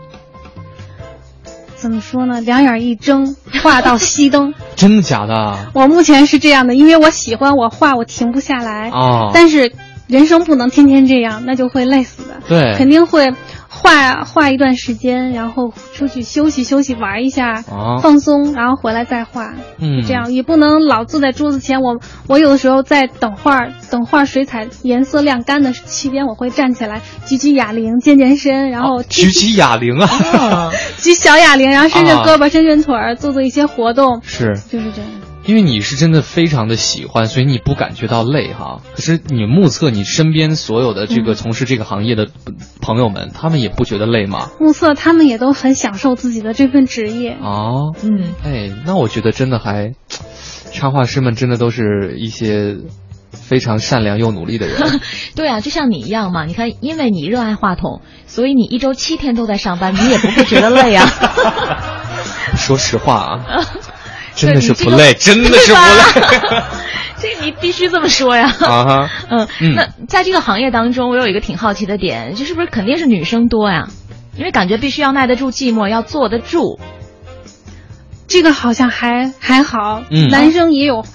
怎么说呢？两眼一睁，画到熄灯。真的假的啊？我目前是这样的，因为我喜欢我画，我停不下来。哦但是人生不能天天这样，那就会累死的。对肯定会画画一段时间，然后出去休息休息，玩一下，哦放松，然后回来再画。嗯这样也不能老坐在桌子前。我我有的时候在等画，等画水彩颜色晾干的期间，我会站起来举举哑铃，健健身，然后踢举起哑铃啊！举小哑铃，然后伸伸啊胳膊、伸伸腿儿，做做一些活动。是就是这样。因为你是真的非常的喜欢，所以你不感觉到累哈。可是你目测你身边所有的这个嗯从事这个行业的朋友们，他们也不觉得累吗？目测他们也都很享受自己的这份职业。哦，嗯，哎，那我觉得真的还，插画师们真的都是一些非常善良又努力的人。对啊，就像你一样嘛。你看，因为你热爱话筒，所以你一周七天都在上班，你也不会觉得累啊。说实话啊，真的是不累，真的是这你必须这么说呀。啊哈，嗯，嗯那在这个行业当中，我有一个挺好奇的点，就是不是肯定是女生多呀？因为感觉必须要耐得住寂寞，要坐得住。这个好像还还好，嗯男生也有。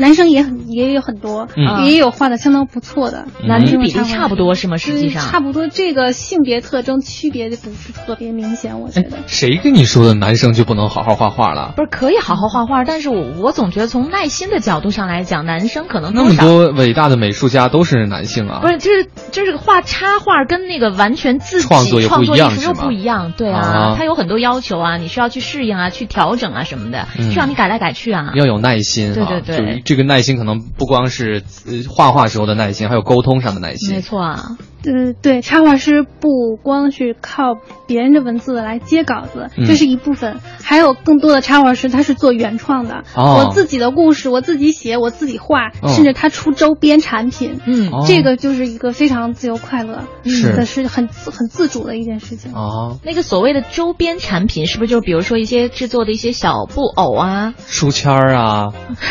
男生也很也有很多，嗯也有画的相当不错的，男女比例差不多是吗？实际上差不多，这个性别特征区别不是特别明显，我觉得。谁跟你说的男生就不能好好画画了？不是可以好好画画，但是我我总觉得从耐心的角度上来讲，男生可能那么多伟大的美术家都是男性啊。不是，就是就是画插画跟那个完全自己创作又不一样，艺术又不一样，对啊，啊他有很多要求啊，你需要去适应啊，去调整啊什么的，嗯需要你改来改去啊。要有耐心、啊，对对对，就这个耐心可能不光是呃画画时候的耐心，还有沟通上的耐心。没错。啊。呃，对，插画师不光是靠别人的文字来接稿子，嗯。这是一部分，还有更多的插画师他是做原创的。哦。我自己的故事我自己写，我自己画，哦。甚至他出周边产品，嗯。哦。这个就是一个非常自由快乐，是。的是很很自主的一件事情。哦，那个所谓的周边产品，是不是就比如说一些制作的一些小布偶啊、书签儿啊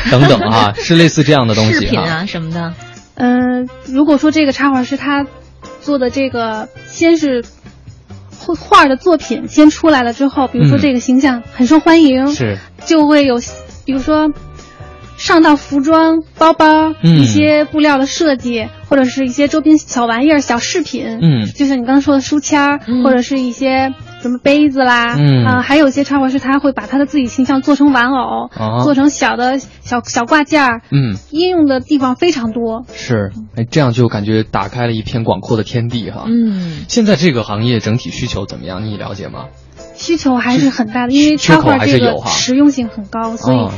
等等啊，是类似这样的东西饰品哈。啊什么的？嗯、如果说这个插画师他做的这个先是画画的作品先出来了之后，比如说嗯。这个形象很受欢迎，是。就会有，比如说上到服装、包包、嗯。一些布料的设计，或者是一些周边小玩意儿、小饰品，嗯。就像你刚刚说的书签儿，或者是一些什么杯子啦，嗯啊，还有一些插画师他会把他的自己形象做成玩偶，啊做成小的小小挂件儿，嗯，应用的地方非常多。是，哎，这样就感觉打开了一片广阔的天地哈。嗯，现在这个行业整体需求怎么样？你了解吗？需求还是很大的，因为插画这个还是有实用性很高，所以哦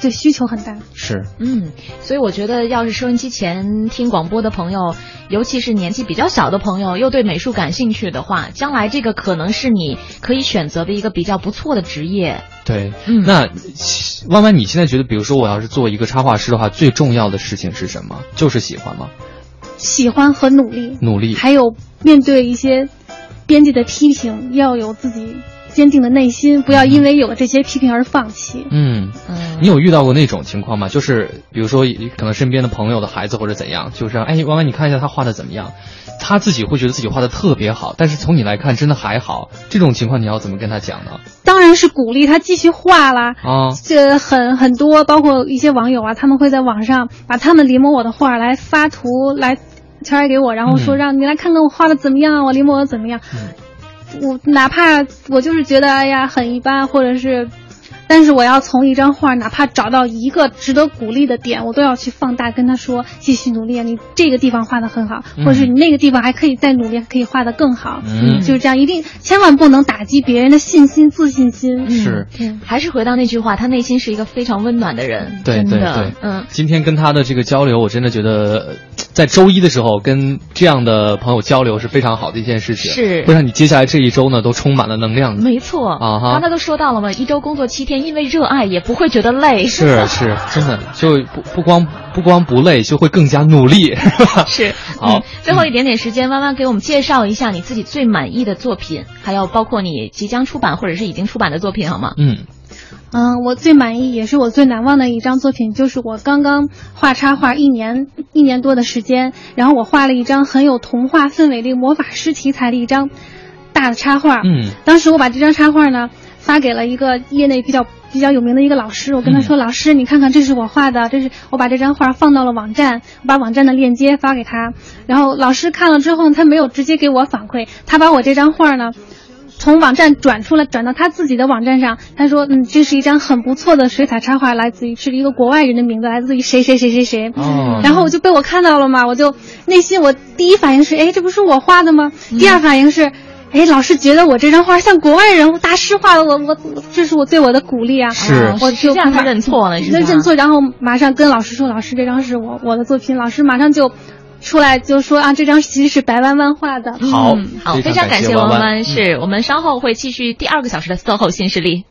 对需求很大。是，嗯，所以我觉得，要是收音机前听广播的朋友，尤其是年纪比较小的朋友，又对美术感兴趣的话，将来这个可能是你可以选择的一个比较不错的职业。对，嗯那弯弯，你现在觉得，比如说我要是做一个插画师的话，最重要的事情是什么？就是喜欢吗？喜欢和努力，努力还有面对一些编辑的批评，要有自己坚定的内心，不要因为有了这些批评而放弃。嗯，你有遇到过那种情况吗？就是比如说，可能身边的朋友的孩子或者怎样，就是哎，弯弯，你看一下他画的怎么样？他自己会觉得自己画的特别好，但是从你来看，真的还好。这种情况你要怎么跟他讲呢？当然是鼓励他继续画啦。啊，这很很多，包括一些网友啊，他们会在网上把他们临摹我的画来发图来传给我，然后说嗯让你来看看我画的怎么样，我临摹的怎么样。我哪怕我就是觉得哎呀很一般，或者是，但是我要从一张画哪怕找到一个值得鼓励的点，我都要去放大，跟他说继续努力啊，你这个地方画的很好，嗯。或者是你那个地方还可以再努力，可以画的更好。嗯。就是这样，一定千万不能打击别人的信心、自信心。是。嗯还是回到那句话，他内心是一个非常温暖的人。对对对，嗯，今天跟他的这个交流，我真的觉得，呃在周一的时候跟这样的朋友交流是非常好的一件事情，是。会让你接下来这一周呢都充满了能量。没错。啊哈。刚才都说到了嘛，一周工作七天，因为热爱也不会觉得累。是是，真的就不不光不光不累，就会更加努力，是吧？是，好嗯，最后一点点时间，弯弯给我们介绍一下你自己最满意的作品，还有包括你即将出版或者是已经出版的作品，好吗？嗯，嗯，我最满意也是我最难忘的一张作品，就是我刚刚画插画一年一年多的时间，然后我画了一张很有童话氛围的魔法师题材的一张大的插画。嗯，当时我把这张插画呢发给了一个业内比较比较有名的一个老师，我跟他说：“老师，你看看，这是我画的，这是我把这张画放到了网站，我把网站的链接发给他。然后老师看了之后，他没有直接给我反馈，他把我这张画呢。”从网站转出来，转到他自己的网站上。他说：“嗯，这是一张很不错的水彩插画，来自于是一个国外人的名字，来自于谁谁谁谁谁。哦然后我就被我看到了嘛，我就内心我第一反应是：哎，这不是我画的吗？第二反应是。哎，老师觉得我这张画像国外人物大师画的，我我这是我对我的鼓励啊！是我就实际上他认错了是吧那认错，然后马上跟老师说，老师这张是我我的作品，老师马上就出来就说啊，这张其实是白弯弯画的。好嗯好，非非常感谢弯弯谢弯弯，是我们稍后会继续第二个小时的 SOHO 新势力。